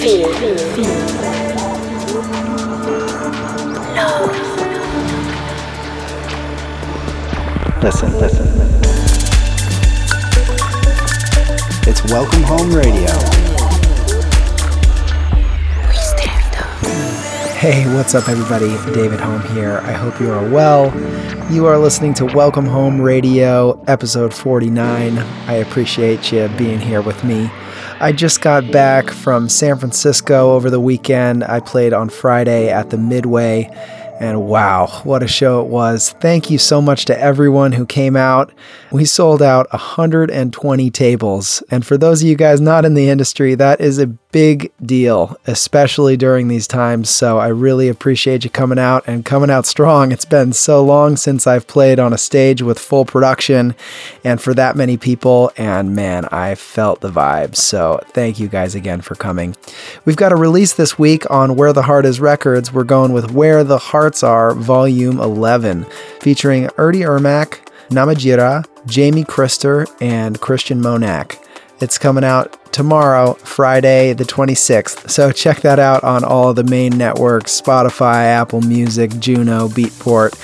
feel. Love. Listen, listen. It's Welcome Home Radio. We stand up. Hey, what's up, everybody? David Hohme here. I hope you are well. You are listening to Welcome Home Radio, episode 49. I appreciate you being here with me. I just got back from San Francisco over the weekend. I played on Friday at the Midway, and wow, what a show it was. Thank you so much to everyone who came out. We sold out 120 tables, and for those of you guys not in the industry, that is a big deal, especially during these times. So I really appreciate you coming out and coming out strong. It's been so long since I've played on a stage with full production and for that many people. And man, I felt the vibes. So thank you guys again for coming. We've got a release this week on Where the Heart Is Records. We're going with Where the Hearts Are, Volume 11, featuring Erdi Irmak, Namatjira, Jamie Krister, and Christian Monak. It's coming out tomorrow, Friday, the 26th. So check that out on all the main networks Spotify, Apple Music, Juno, Beatport.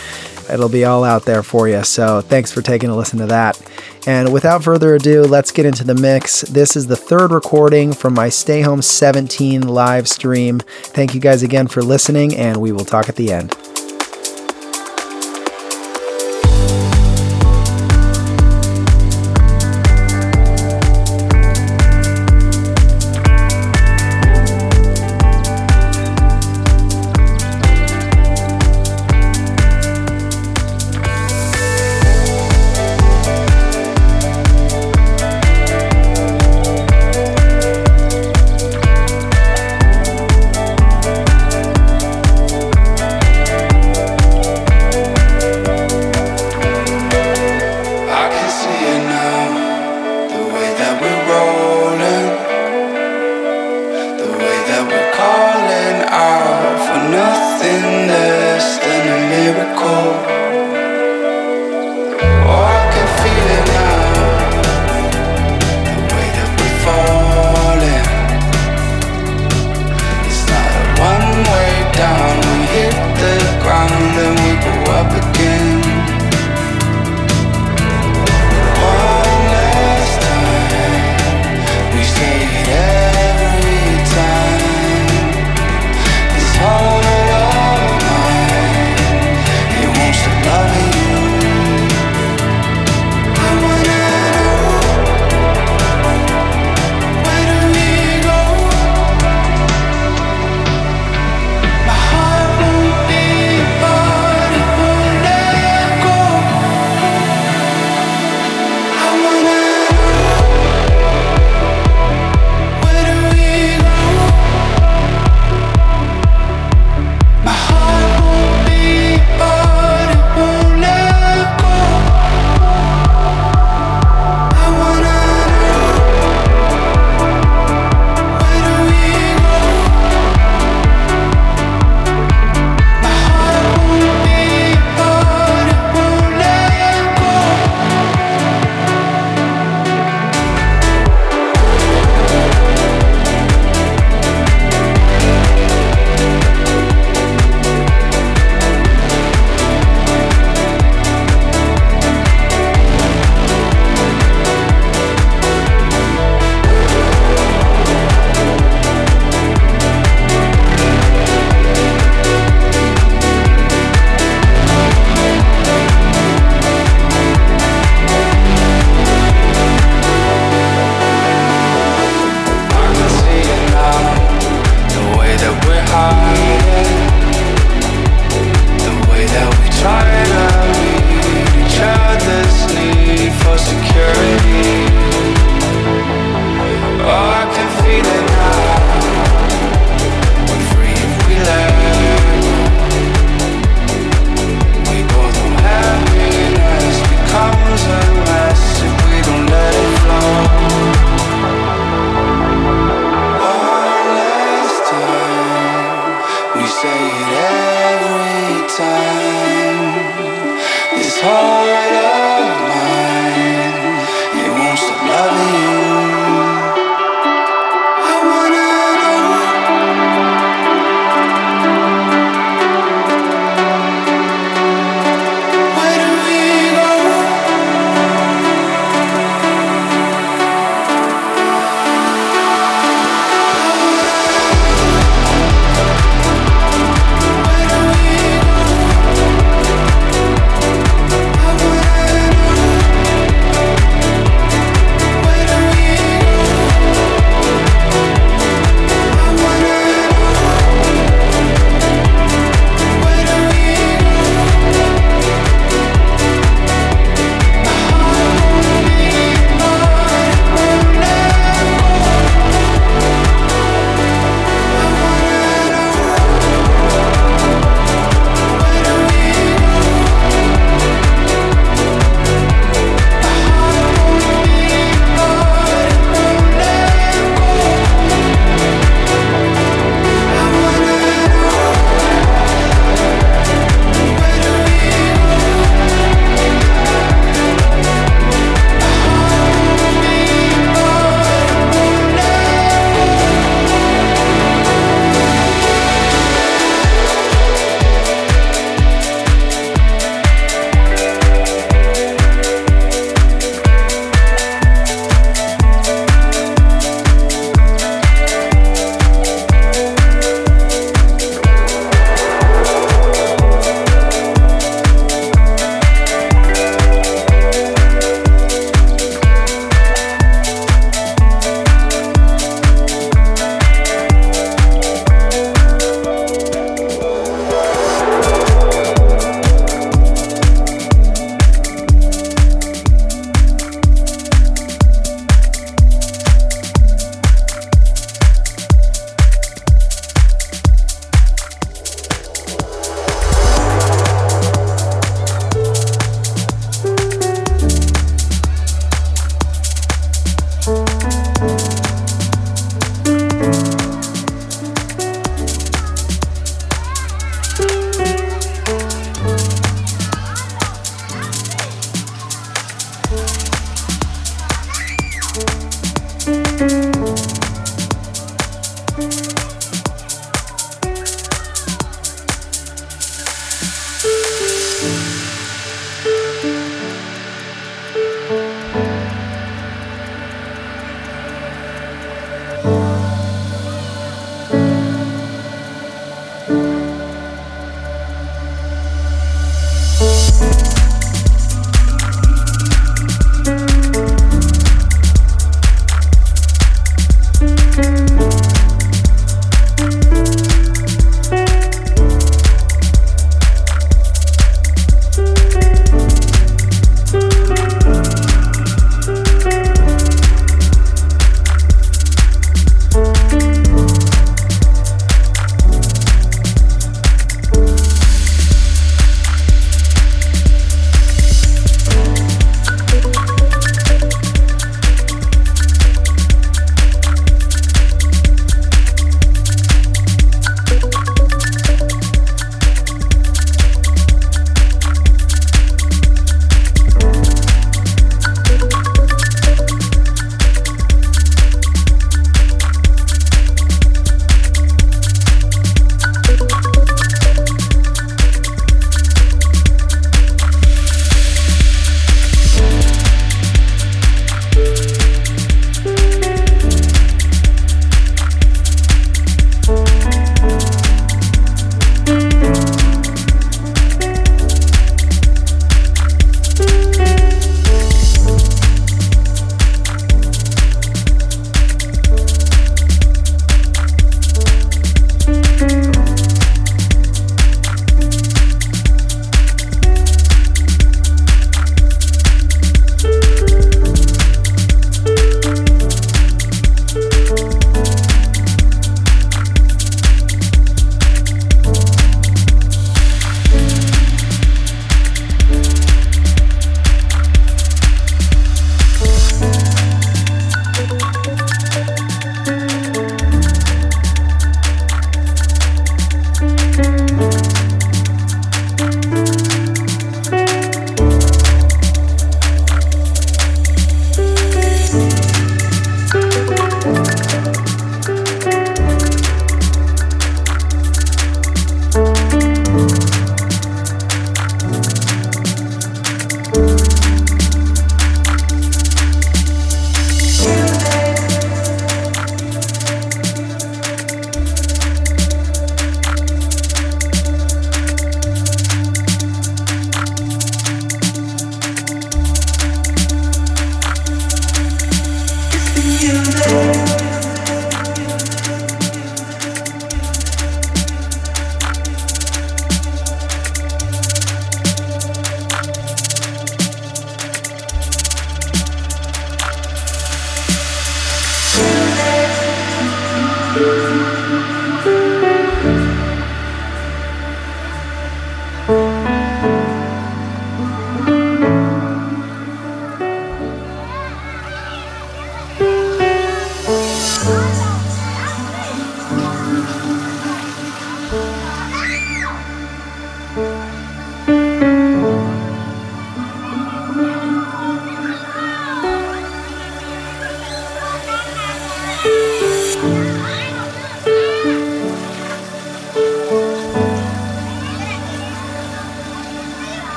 It'll be all out there for you. So thanks for taking a listen to that. And without further ado, let's get into the mix. This is the third recording from my Stay Home 17 live stream. Thank you guys again for listening, and we will talk at the end.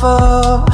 for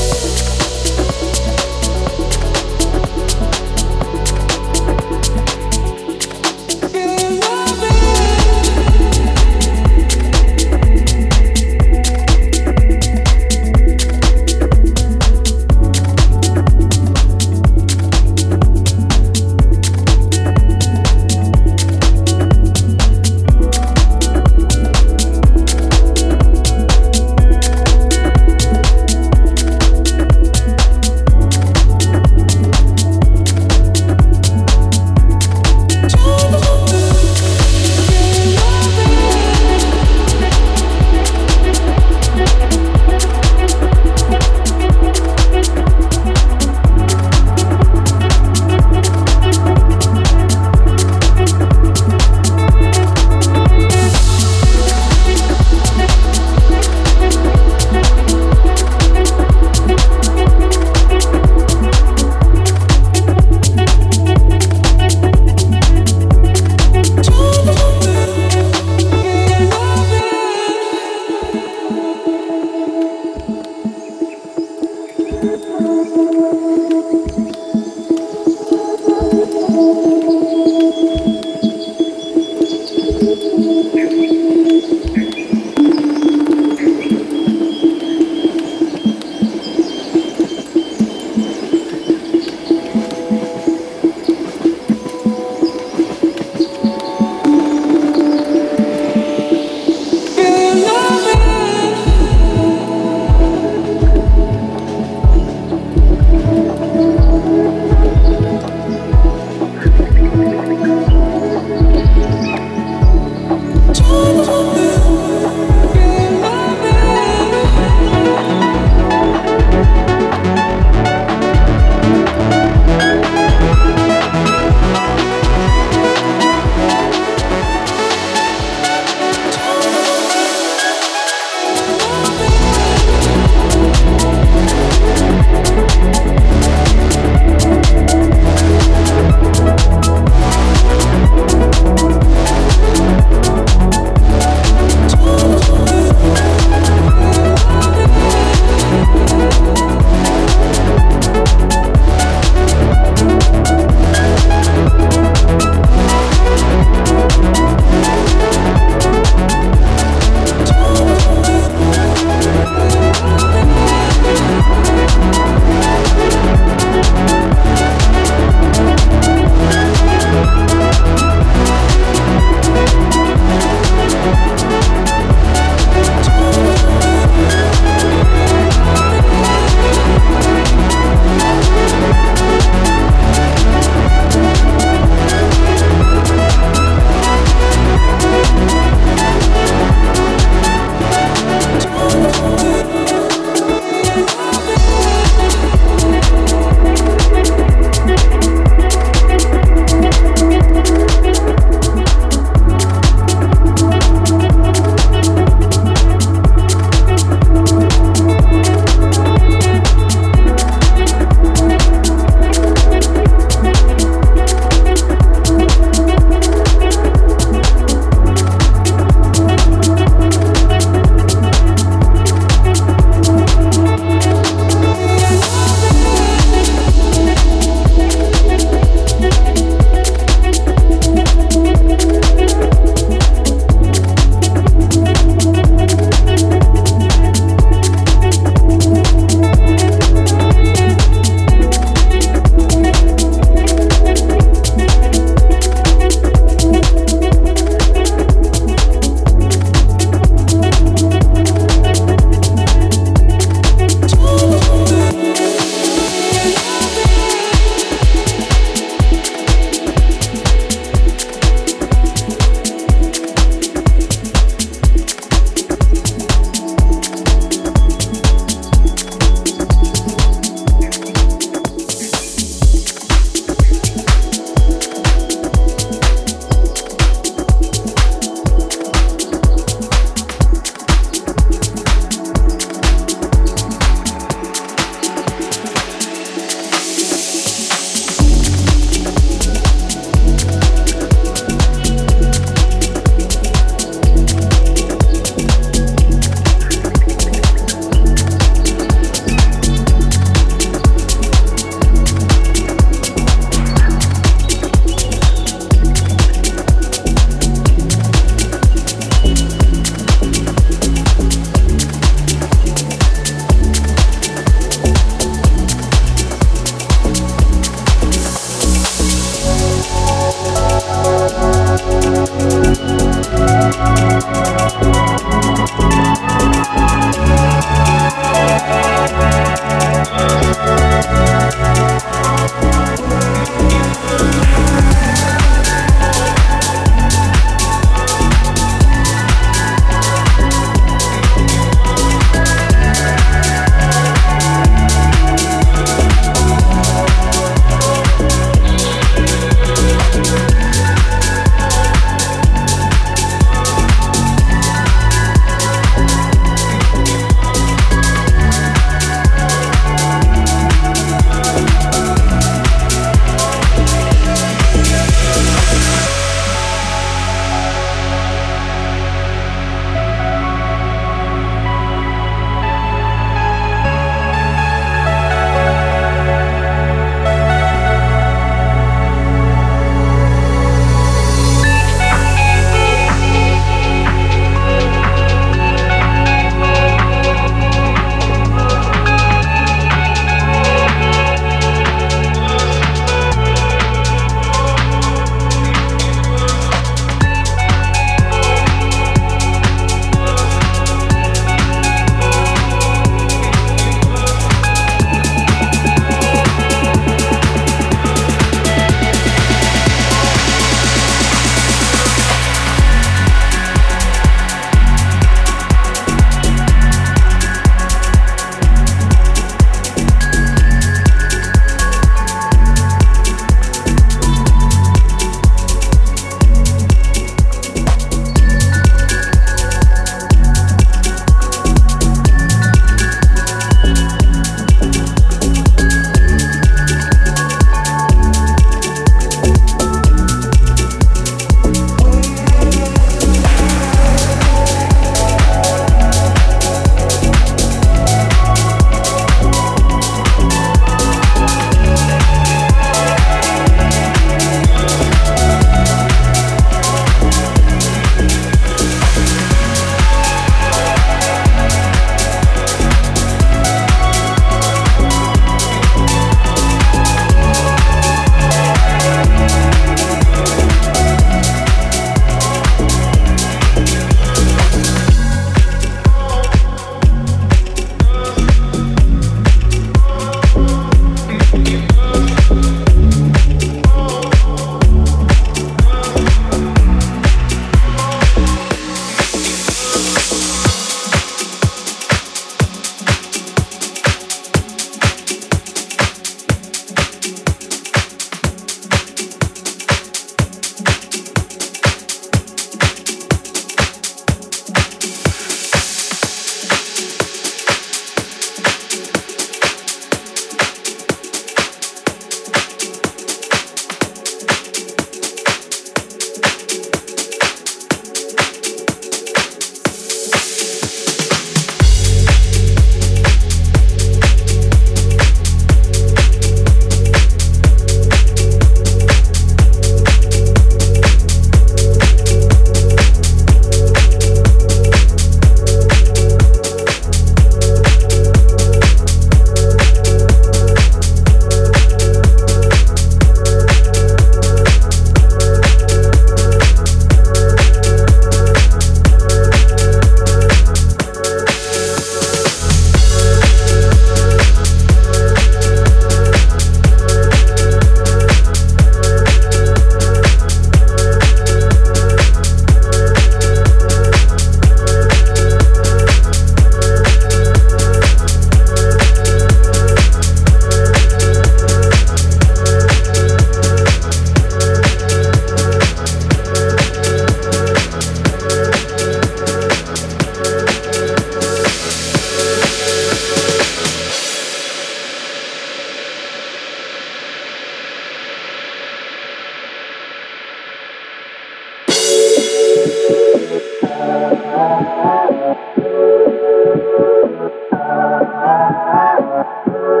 Música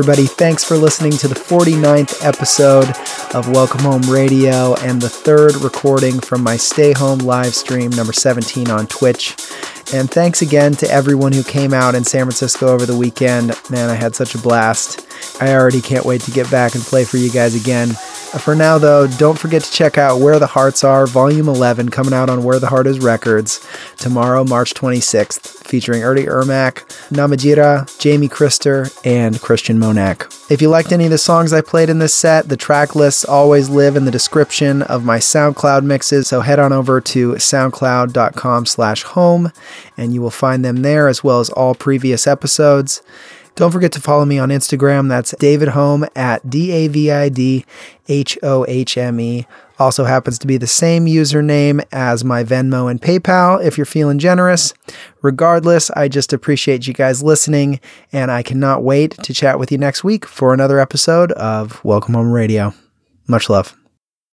everybody, thanks for listening to the 49th episode of Welcome Home Radio and the third recording from my Stay Home live stream number 17 on Twitch. And thanks again to everyone who came out in San Francisco over the weekend. Man, I had such a blast. I already can't wait to get back and play for you guys again. For now, though, don't forget to check out Where the Hearts Are, Volume 11, coming out on Where the Heart Is Records tomorrow, March 26th, featuring Erdi Irmak, Namatjira, Jamie Krister, and Christian Monak. If you liked any of the songs I played in this set, the track lists always live in the description of my SoundCloud mixes, so head on over to soundcloud.com slash home, and you will find them there as well as all previous episodes. Don't forget to follow me on Instagram. That's David Hohme at D A V I D H O H M E. Also happens to be the same username as my Venmo and PayPal if you're feeling generous. Regardless, I just appreciate you guys listening, and I cannot wait to chat with you next week for another episode of Welcome Home Radio. Much love.